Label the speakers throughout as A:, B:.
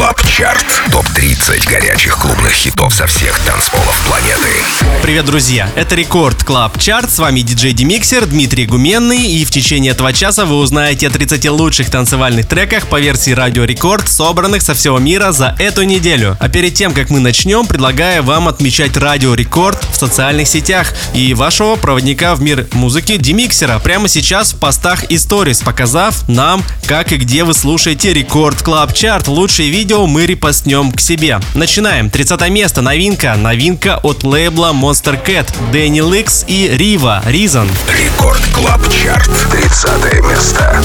A: Club Chart. Топ-30 горячих клубных хитов со всех танцполов планеты.
B: Привет, друзья! Это Record Club Chart. С вами диджей Демиксер Дмитрий Гуменный. И в течение этого часа вы узнаете о 30 лучших танцевальных треках по версии Радио Рекорд, собранных со всего мира за эту неделю. А перед тем, как мы начнем, предлагаю вам отмечать Радио Рекорд в социальных сетях и вашего проводника в мир музыки Демиксера прямо сейчас в постах и сторис, показав нам, как и где вы слушаете Record Club Chart. Лучшие видео мы репостнем к себе. Начинаем. 30 место. Новинка. Новинка от лейбла Monstercat. Дэнни Ликс и Рива. Reason.
A: Record Club Чарт. 30 место.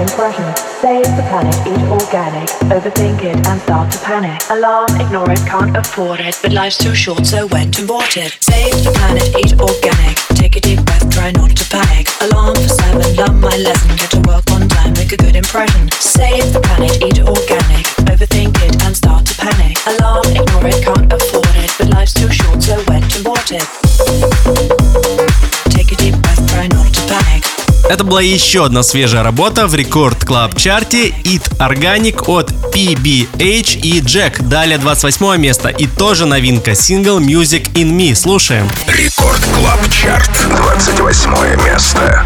C: Afford save the planet eat organic overthink it and start to panic alarm ignore it. Can't afford it. But life's too short so sweat and worry. Save the planet, eat organic. Take a deep breath, try not to panic. Alarm for seven, learn my lesson. Get to work on time, make a good impression. Save the planet, eat organic. Overthink it and start to panic. Alarm, ignore it, can't afford it, but life's too short, so went and bought.
B: Это была еще одна свежая работа в Record Club чарте It Organic от PBH и Jack. Далее 28 место и тоже новинка сингл Music in Me. Слушаем.
A: Record Club Chart 28 место.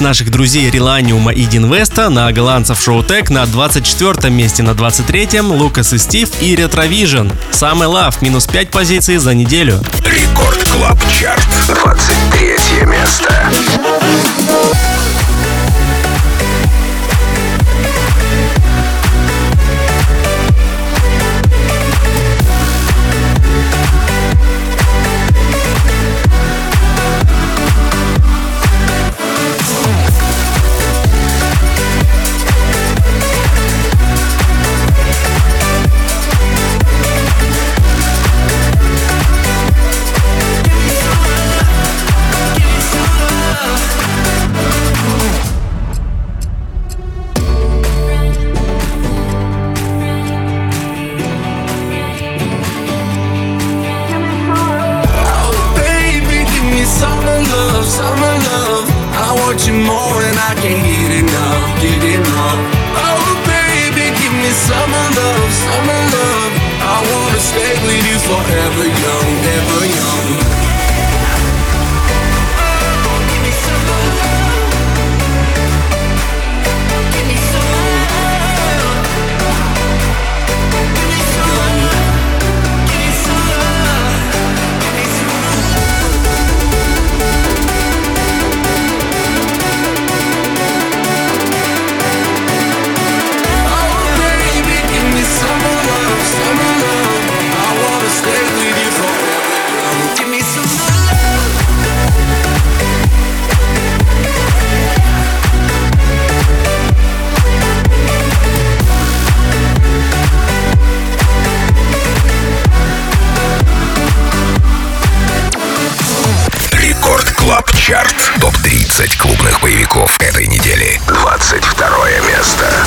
D: Наших друзей Relanium а и Deen West а на голландцев Showtek на 24 месте, на 23-м Лукас и Стив и RetroVision. Summer Love, минус 5 позиций за неделю. Record Club Chart, 23 место. Чарт. Топ-30 клубных боевиков этой недели. 22 место.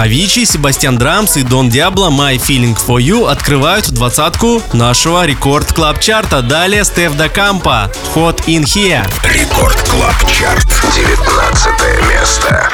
E: Avicii, Sebastien Drums и
B: Don Diablo My Feeling For You открывают двадцатку нашего Record Club Чарта. Далее Steff da Campo Hot In Here.
F: Record Club Chart, 19 место.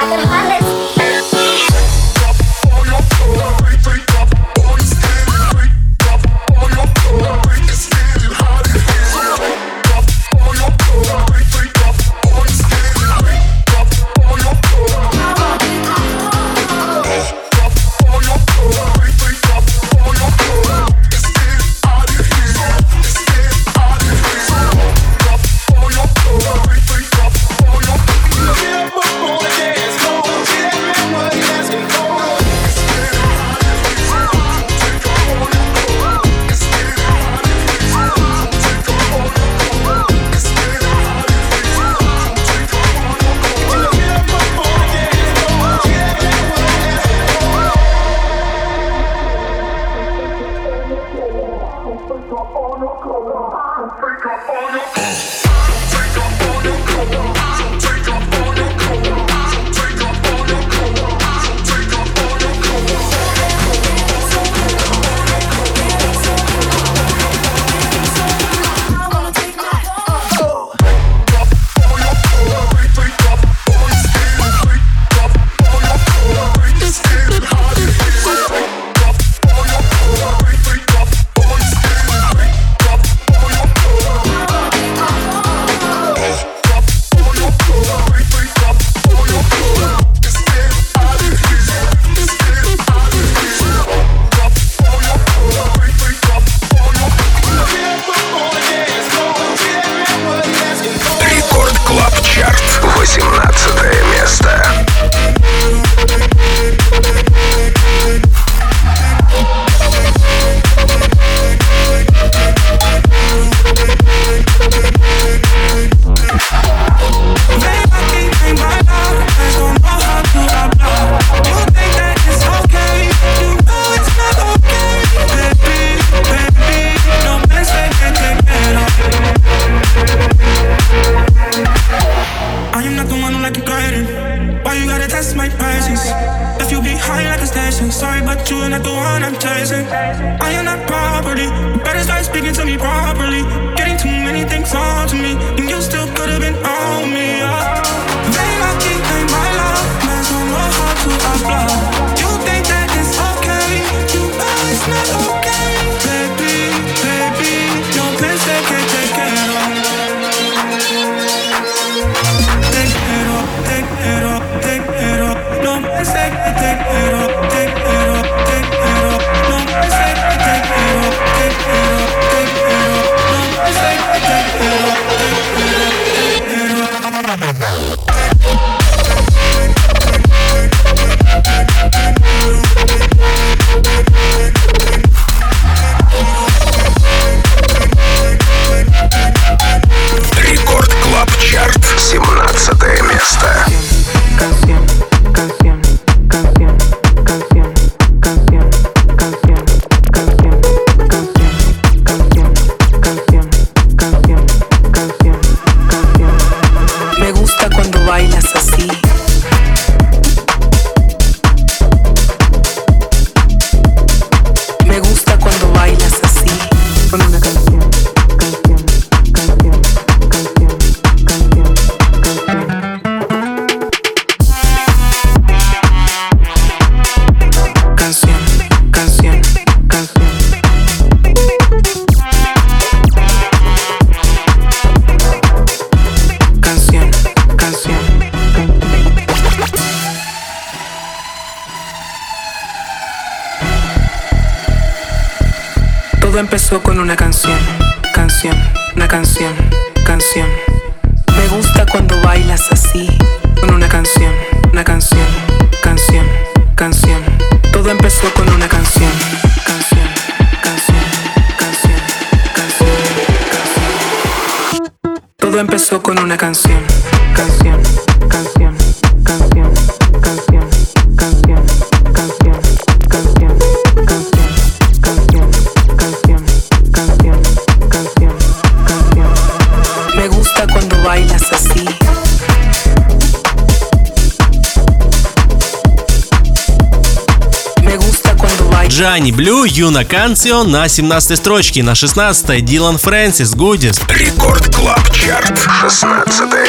B: Джани Блю, Юна Канцио на 17 строчке, на 16 Дилан Фрэнсис, Гудис.
G: Рекорд Клаб Чарт, 16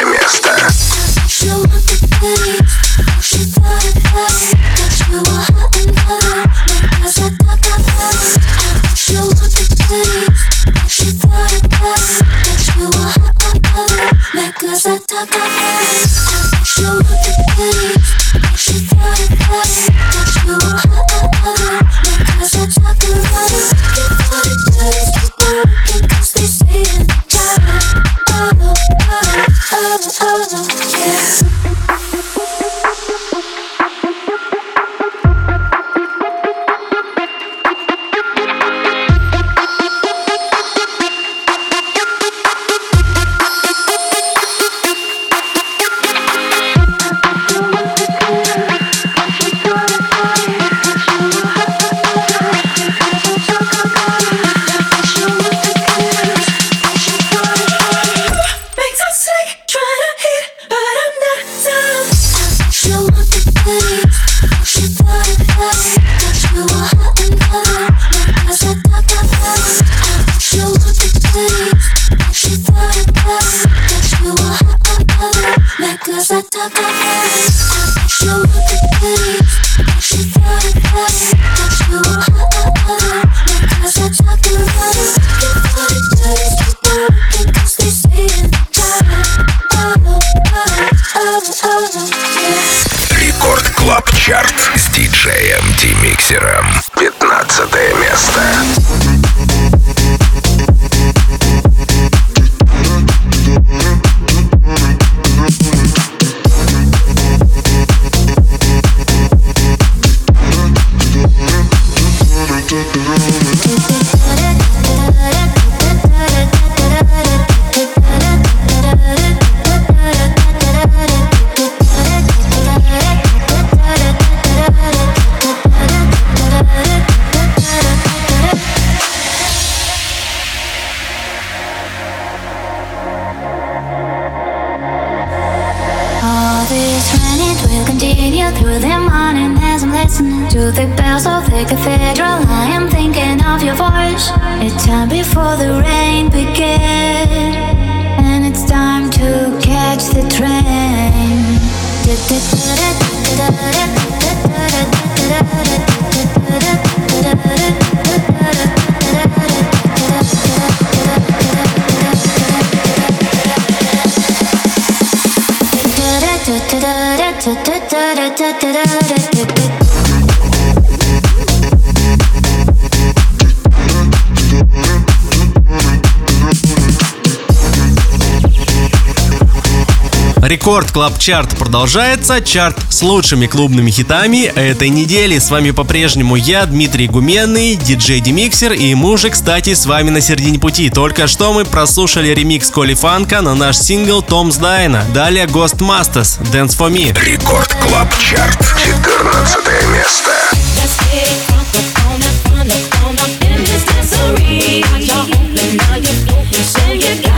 G: Чарт с диджеем Демиксером. 15 место.
B: Record Club Chart продолжается. Чарт с лучшими клубными хитами этой недели. С вами по-прежнему я, Дмитрий Гуменный, диджей Демиксер. И мы уже, кстати, с вами на середине пути. Только что мы прослушали ремикс Коли Фанка на наш сингл Tom's Diner. Далее Ghost Masters Dance For Me.
A: Record Club Chart. 14 место.
H: Open, now you're floating, so you got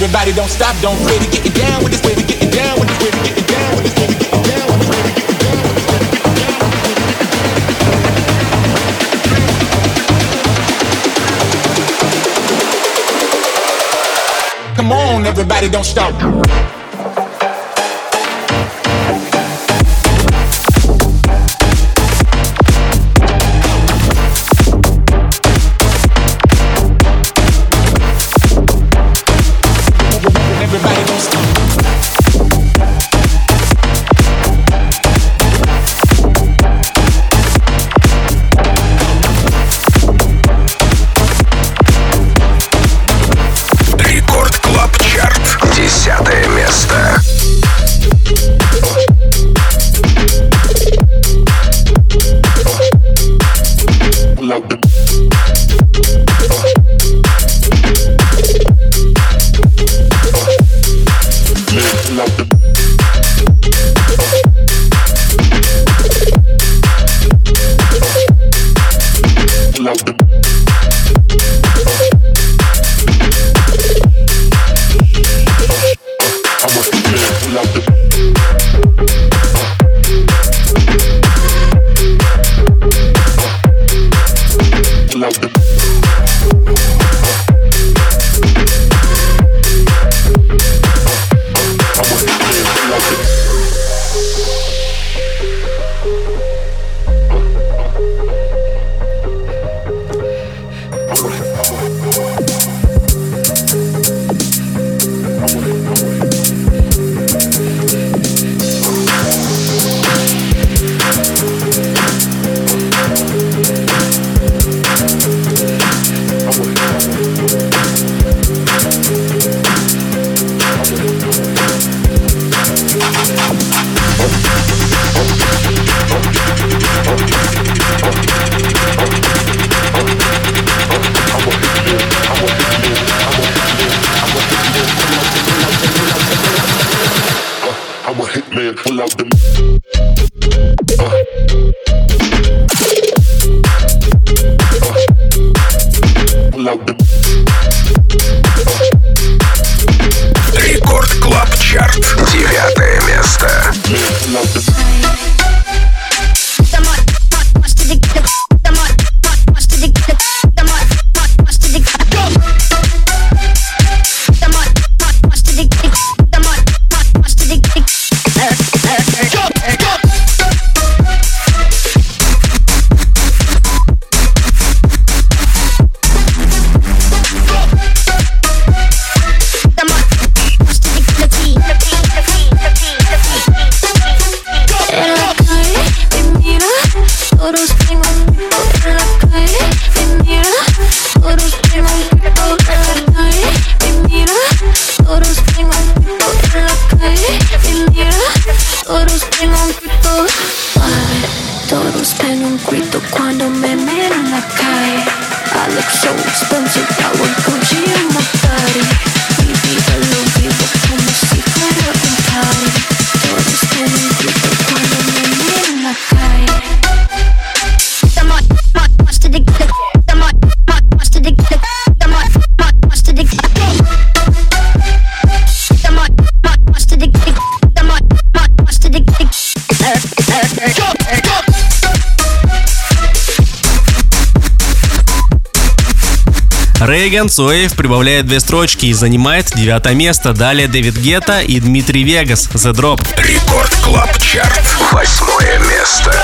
I: Everybody don't stop, don't quit it get down with this way, we getting down with this way, we getting down with this way, we getting down with this way, we getting down with this way, we getting down with this way. Come on, everybody, don't stop.
J: man, pull out the.
B: Рейган Цоев прибавляет две строчки и занимает девятое место. Далее Дэвид Гетта и Дмитрий Вегас «The Drop».
K: Record Club Chart. Восьмое место.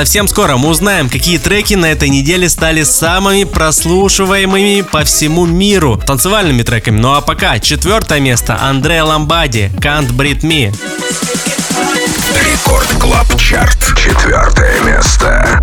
B: Совсем скоро мы узнаем, какие треки на этой неделе стали самыми прослушиваемыми по всему миру танцевальными треками. Ну а пока четвертое место Андреа Ламбади «Can't Breathe Me».
L: Record Club Chart. Четвертое место.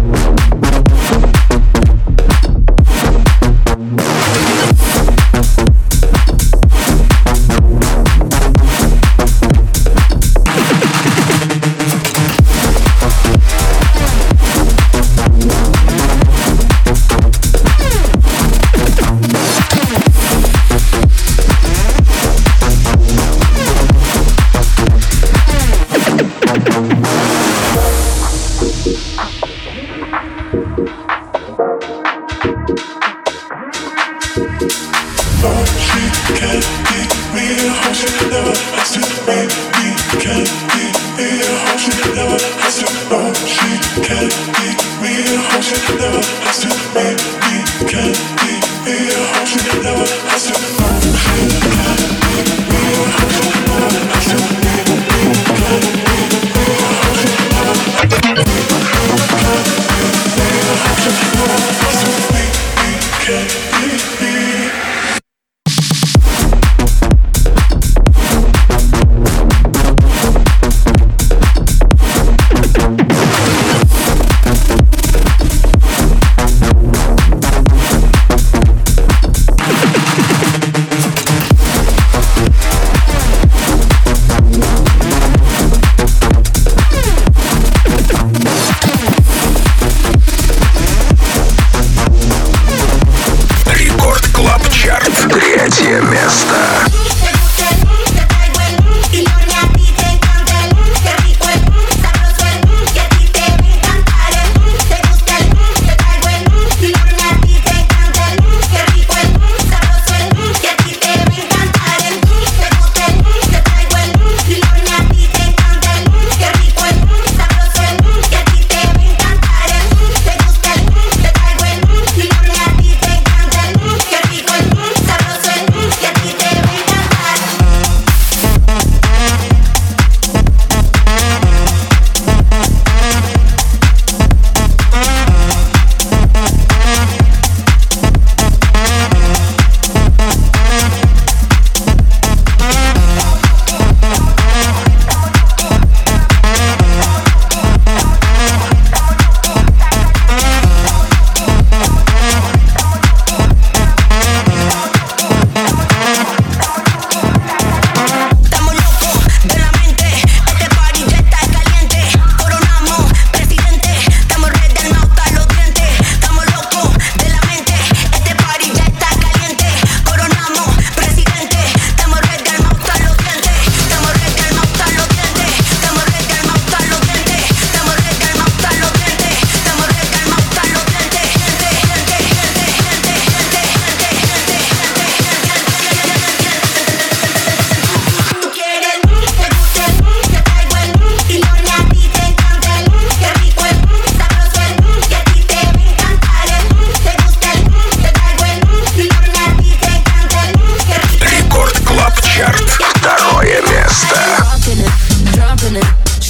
L: happening.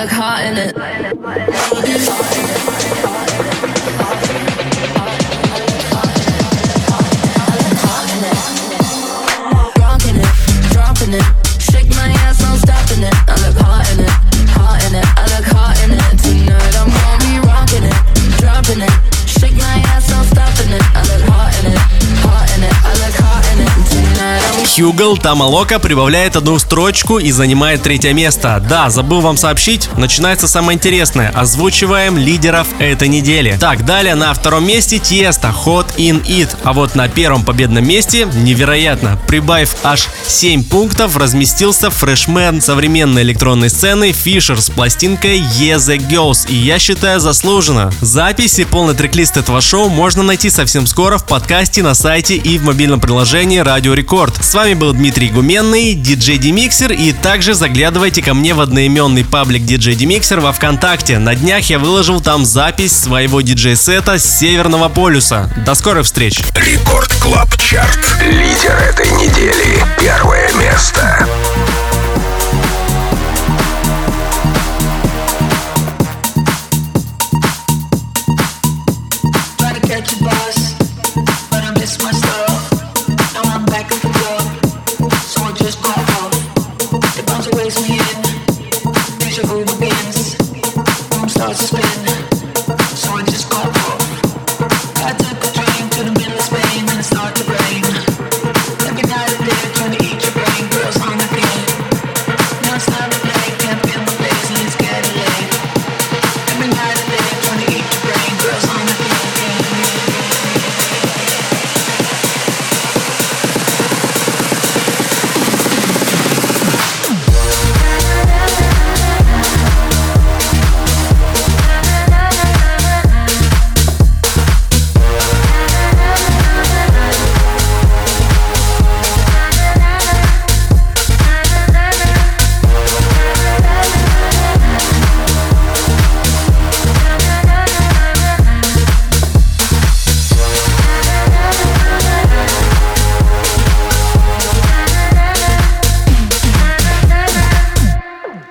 L: look hot in it.
B: Хьюгл Тамалока прибавляет одну строчку и занимает третье место. Да, забыл вам сообщить, начинается самое интересное. Озвучиваем лидеров этой недели. Так, далее на втором месте Тiesto Hot In It. А вот на первом победном месте, невероятно, прибавив аж 7 пунктов, разместился freshman современной электронной сцены Фишер с пластинкой Yeah The Girls. И я считаю заслуженно. Запись и полный трек-лист этого шоу можно найти совсем скоро в подкасте на сайте и в мобильном приложении Радио Рекорд. С вами был Дмитрий Гуменный, диджей Демиксер, и также заглядывайте ко мне в одноименный паблик диджей Демиксер во Вконтакте. На днях я выложил там запись своего диджей-сета с Северного полюса. До скорых встреч!
L: Record Club Chart. Лидер этой недели. Первое место.